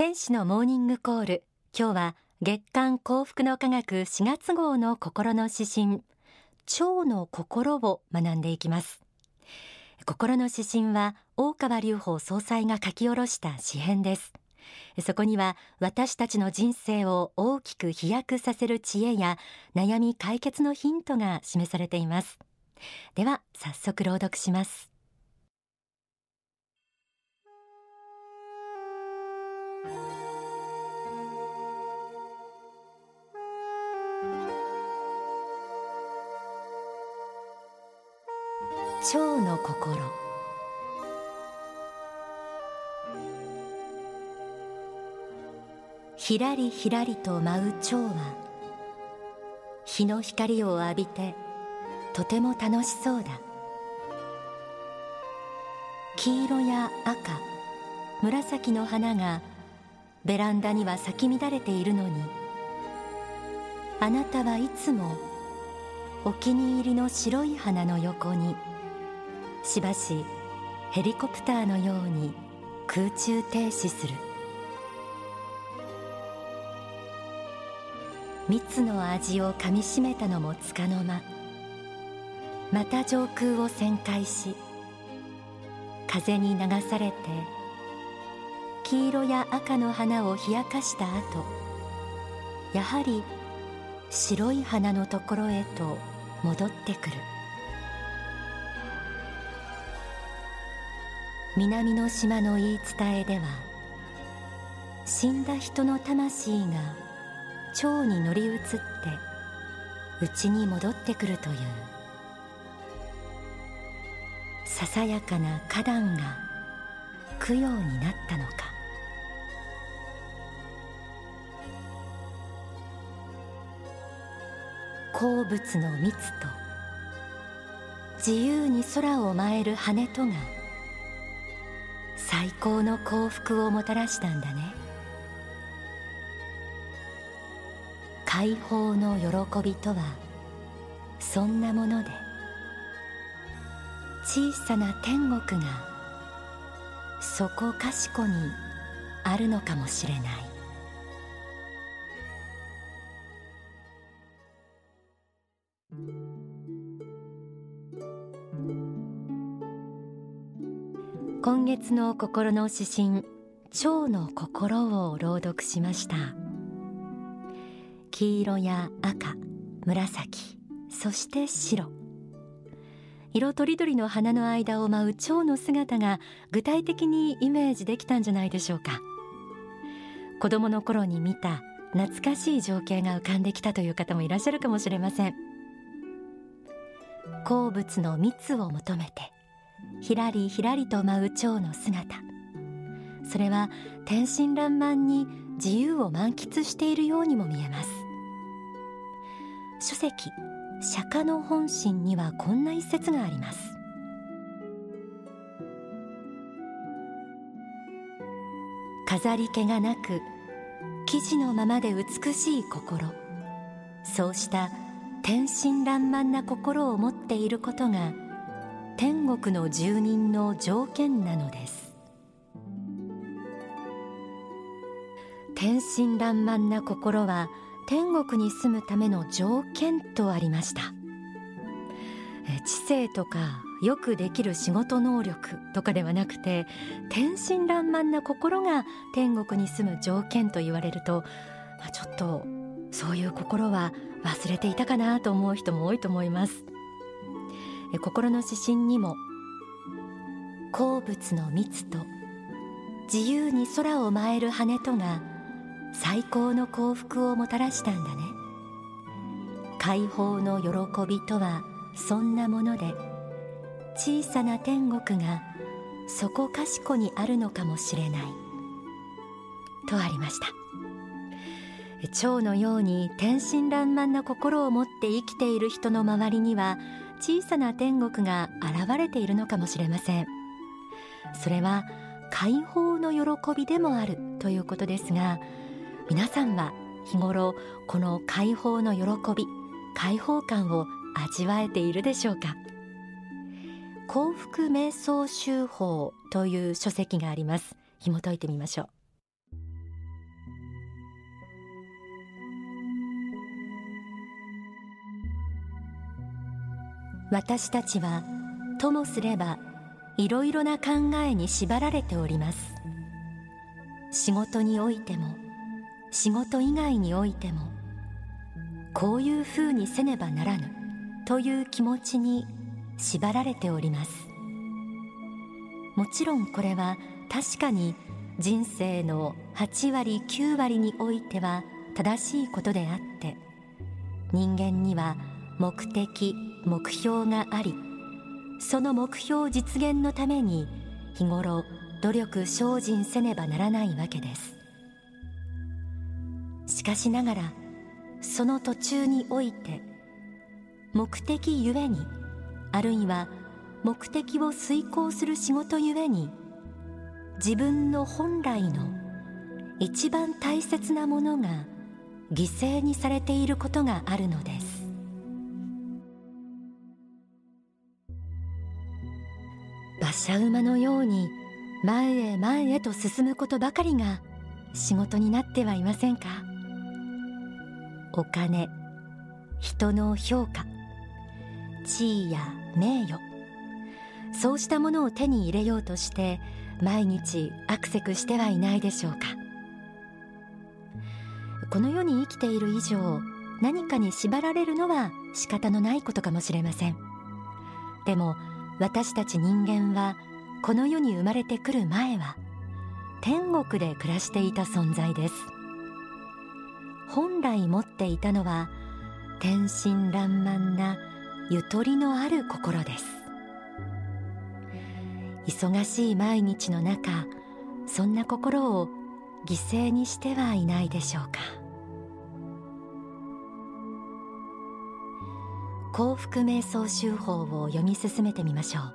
天使のモーニングコール。今日は月刊幸福の科学4月号の心の指針。腸の心を学んでいきます。心の指針は大川隆法総裁が書き下ろした詩編です。そこには私たちの人生を大きく飛躍させる知恵や悩み解決のヒントが示されています。では早速朗読します。蝶の心。ひらりひらりと舞う蝶は日の光を浴びてとても楽しそうだ。黄色や赤紫の花がベランダには咲き乱れているのにあなたはいつもお気に入りの白い花の横にしばしヘリコプターのように空中停止する。蜜の味をかみしめたのもつかの間また上空を旋回し風に流されて黄色や赤の花を冷やかした後やはり白い花のところへと戻ってくる。南の島の言い伝えでは死んだ人の魂が蝶に乗り移って家に戻ってくるという。ささやかな花壇が供養になったのか。好物の蜜と自由に空を舞える羽とが最高の幸福をもたらしたんだね。解放の喜びとはそんなもので小さな天国がそこかしこにあるのかもしれない。今月の心の指針蝶の心を朗読しました。黄色や赤紫そして白。色とりどりの花の間を舞う蝶の姿が具体的にイメージできたんじゃないでしょうか。子供の頃に見た懐かしい情景が浮かんできたという方もいらっしゃるかもしれません。好物の蜜を求めてひらりひらりと舞う蝶の姿。それは天真爛漫に自由を満喫しているようにも見えます。書籍釈迦の本心にはこんな一節があります。飾り気がなく生地のままで美しい心。そうした天真爛漫な心を持っていることが天国の住人の条件なのです。天真爛漫な心は天国に住むための条件とありました。知性とかよくできる仕事能力とかではなくて天真爛漫な心が天国に住む条件と言われると、ちょっとそういう心は忘れていたかなと思う人も多いと思います。心の指針にも好物の蜜と自由に空を舞える羽とが最高の幸福をもたらしたんだね。解放の喜びとはそんなもので小さな天国がそこかしこにあるのかもしれない。とありました。蝶のように天真爛漫な心を持って生きている人の周りには小さな天国が現れているのかもしれません。それは解放の喜びでもあるということですが皆さんは日頃この解放の喜び解放感を味わえているでしょうか？幸福瞑想集法という書籍があります。紐解いてみましょう。私たちはともすればいろいろな考えに縛られております。仕事においても仕事以外においてもこういうふうにせねばならぬという気持ちに縛られております。もちろんこれは確かに人生の8割9割においては正しいことであって人間には目的目標がありその目標実現のために日頃努力精進せねばならないわけです。しかしながらその途中において目的ゆえにあるいは目的を遂行する仕事ゆえに自分の本来の一番大切なものが犠牲にされていることがあるのです。車馬のように前へ前へと進むことばかりが仕事になってはいませんか？お金人の評価地位や名誉そうしたものを手に入れようとして毎日アクセクしてはいないでしょうか？この世に生きている以上何かに縛られるのは仕方のないことかもしれません。でも私たち人間はこの世に生まれてくる前は天国で暮らしていた存在です。本来持っていたのは天真爛漫なゆとりのある心です。忙しい毎日の中そんな心を犠牲にしてはいないでしょうか。幸福瞑想集法を読み進めてみましょう。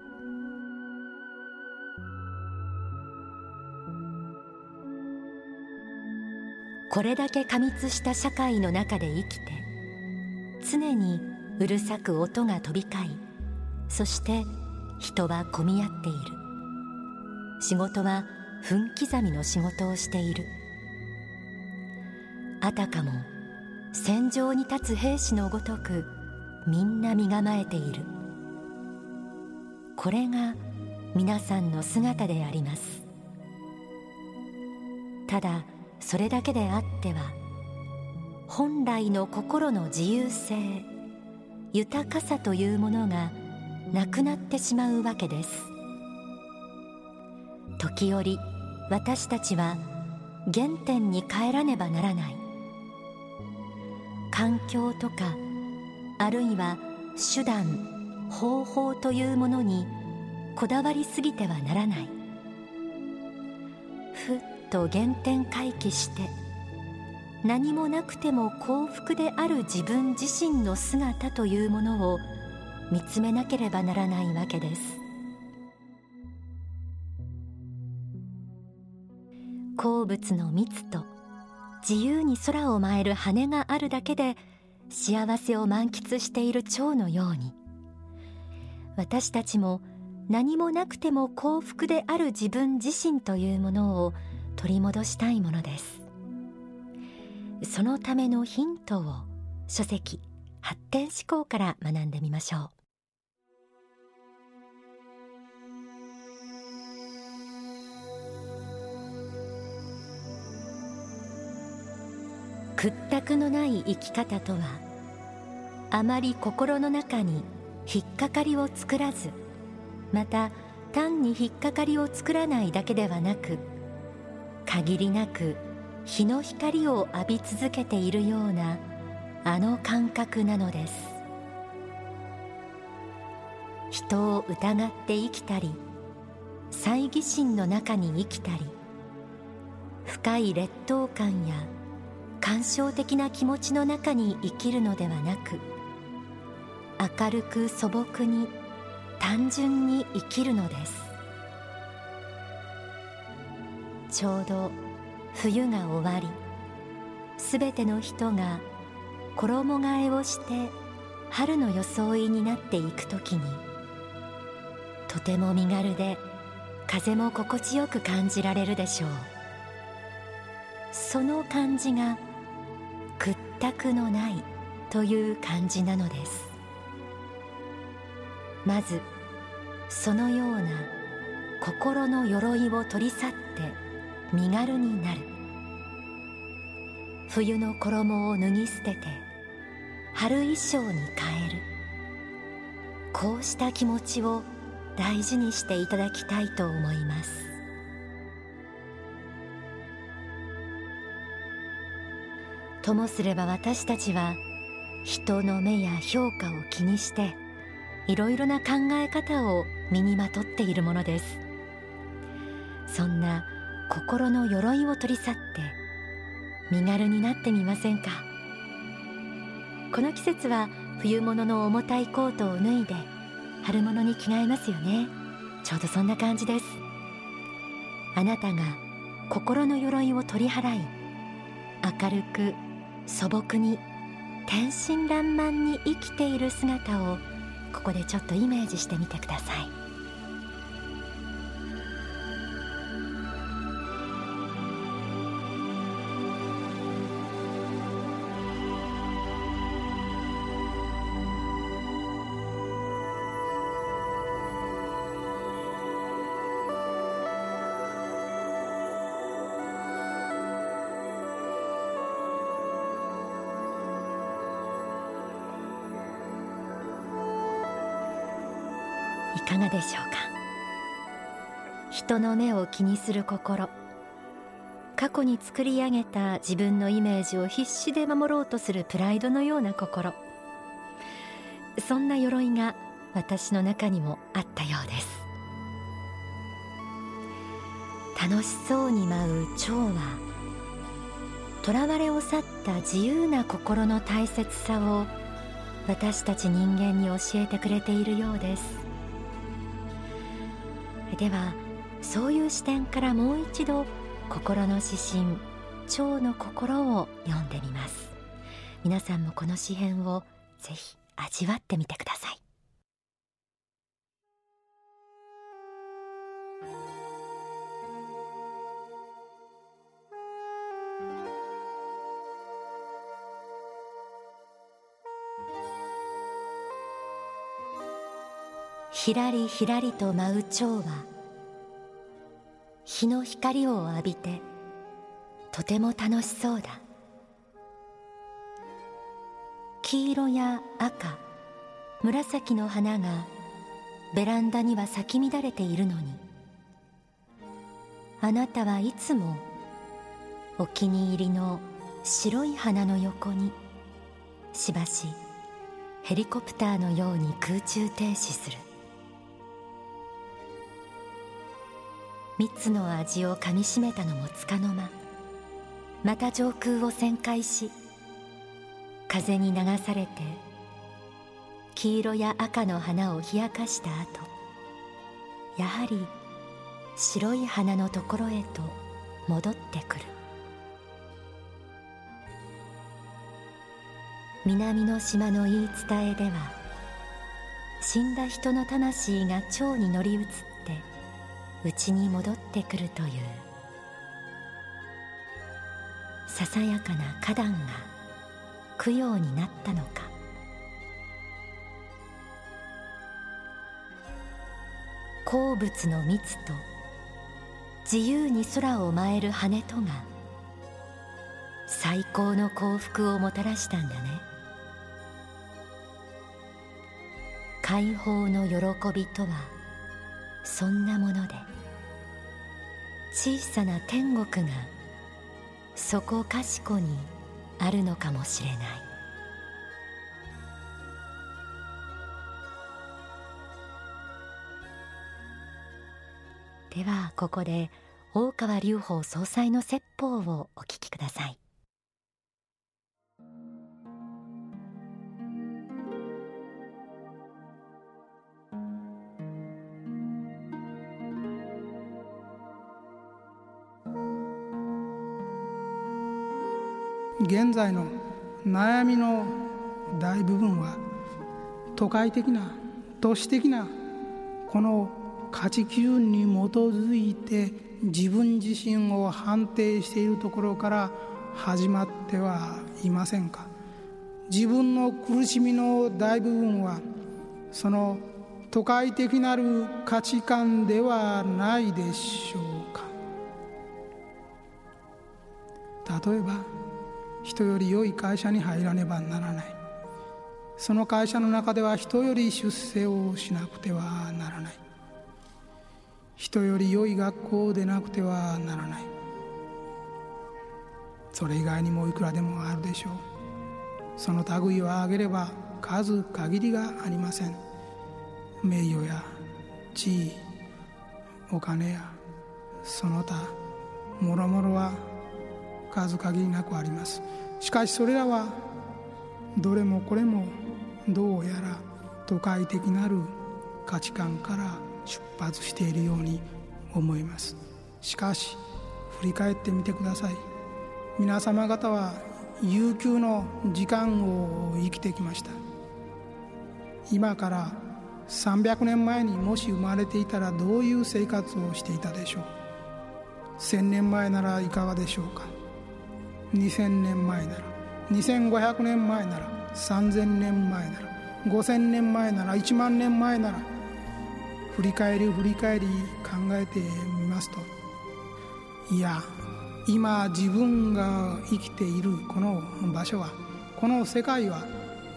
これだけ過密した社会の中で生きて常にうるさく音が飛び交いそして人は混み合っている。仕事は分刻みの仕事をしている。あたかも戦場に立つ兵士のごとくみんな身構えている。これが皆さんの姿であります。ただそれだけであっては本来の心の自由性豊かさというものがなくなってしまうわけです。時折私たちは原点に帰らねばならない。環境とかあるいは手段方法というものにこだわりすぎてはならない。ふっと原点回帰して何もなくても幸福である自分自身の姿というものを見つめなければならないわけです。鉱物の蜜と自由に空を舞える羽があるだけで幸せを満喫している蝶のように。私たちも何もなくても幸福である自分自身というものを取り戻したいものです。そのためのヒントを書籍発展思考から学んでみましょう。屈託のない生き方とはあまり心の中に引っかかりを作らずまた単に引っかかりを作らないだけではなく限りなく日の光を浴び続けているようなあの感覚なのです。人を疑って生きたり猜疑心の中に生きたり深い劣等感や感傷的な気持ちの中に生きるのではなく明るく素朴に単純に生きるのです。ちょうど冬が終わりすべての人が衣替えをして春の装いになっていくときにとても身軽で風も心地よく感じられるでしょう。その感じが託のないという感じなのです。まずそのような心の鎧を取り去って身軽になる。冬の衣を脱ぎ捨てて春衣装に変える。こうした気持ちを大事にしていただきたいと思います。ともすれば私たちは人の目や評価を気にしていろいろな考え方を身にまとっているものです。そんな心の鎧を取り去って身軽になってみませんか？この季節は冬物の重たいコートを脱いで春物に着替えますよね。ちょうどそんな感じです。あなたが心の鎧を取り払い明るく素朴に天真爛漫に生きている姿をここでちょっとイメージしてみてください。かがでしょうか？人の目を気にする心。過去に作り上げた自分のイメージを必死で守ろうとするプライドのような心。そんな鎧が私の中にもあったようです。楽しそうに舞う蝶は囚われを去った自由な心の大切さを私たち人間に教えてくれているようです。ではそういう視点からもう一度心の指針腸の心を読んでみます。皆さんもこの詩編をぜひ味わってみてください。ひらりひらりと舞う蝶は日の光を浴びてとても楽しそうだ。黄色や赤紫の花がベランダには咲き乱れているのにあなたはいつもお気に入りの白い花の横にしばしヘリコプターのように空中停止する。蜜の味をかみしめたのもつかの間。また上空を旋回し風に流されて黄色や赤の花を冷やかした後やはり白い花のところへと戻ってくる。南の島の言い伝えでは死んだ人の魂が蝶に乗り移って家に戻ってくるという。ささやかな花壇が供養になったのか。好物の蜜と自由に空を舞える羽とが最高の幸福をもたらしたんだね。解放の喜びとはそんなもので。小さな天国がそこかしこにあるのかもしれない。ではここで大川隆法総裁の説法をお聞きください。在の悩みの大部分は都会的な都市的なこの価値基準に基づいて自分自身を判定しているところから始まってはいませんか？自分の苦しみの大部分はその都会的なる価値観ではないでしょうか？例えば人より良い会社に入らねばならない。その会社の中では人より出世をしなくてはならない。人より良い学校でなくてはならない。それ以外にもいくらでもあるでしょう。その類を挙げれば数限りがありません。名誉や地位お金やその他もろもろは数限りなくあります。しかしそれらはどれもこれもどうやら都会的なる価値観から出発しているように思います。しかし振り返ってみてください。皆様方は悠久の時間を生きてきました。今から300年前にもし生まれていたらどういう生活をしていたでしょう。1000年前ならいかがでしょうか。2000年前なら2500年前なら3000年前なら5000年前なら1万年前なら振り返り振り返り考えてみますといや今自分が生きているこの場所はこの世界は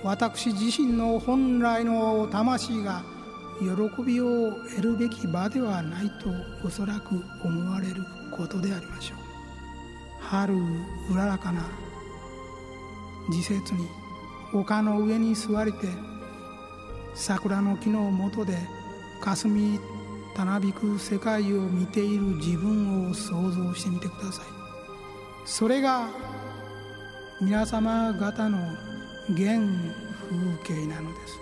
私自身の本来の魂が喜びを得るべき場ではないとおそらく思われることでありましょう。春うららかな。時節に丘の上に座りて桜の木の下で霞たなびく世界を見ている自分を想像してみてください。それが皆様方の原風景なのです。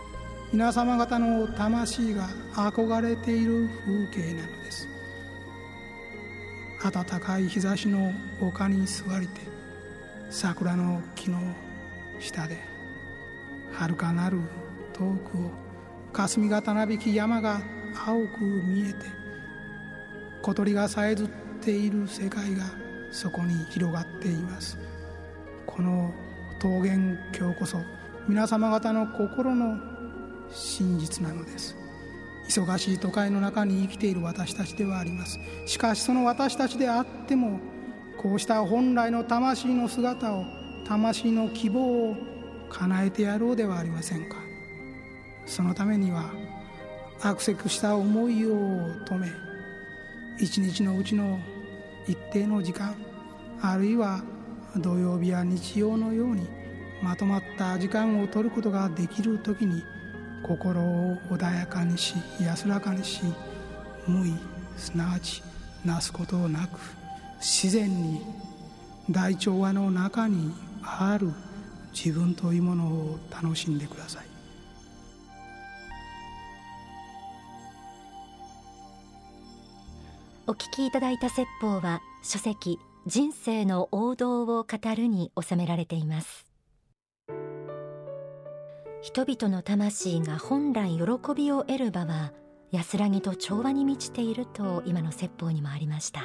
皆様方の魂が憧れている風景なのです。暖かい日差しの丘に座りて桜の木の下で遥かなる遠くを霞がたなびき山が青く見えて小鳥がさえずっている世界がそこに広がっています。この桃源郷こそ皆様方の心の真実なのです。忙しい都会の中に生きている私たちではあります。しかしその私たちであってもこうした本来の魂の姿を魂の希望を叶えてやろうではありませんか。そのためには悪せくした思いを止め一日のうちの一定の時間あるいは土曜日や日曜のようにまとまった時間を取ることができる時に心を穏やかにし安らかにし無意すなわちなすことなく自然に大調和の中にある自分というものを楽しんでください。お聞きいただいた説法は書籍人生の王道を語るに収められています。人々の魂が本来喜びを得る場は安らぎと調和に満ちていると今の説法にもありました。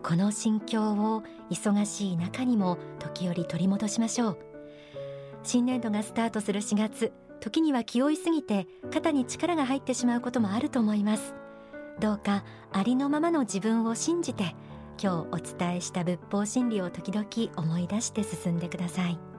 この心境を忙しい中にも時折取り戻しましょう。新年度がスタートする4月時には気負いすぎて肩に力が入ってしまうこともあると思います。どうかありのままの自分を信じて今日お伝えした仏法真理を時々思い出して進んでください。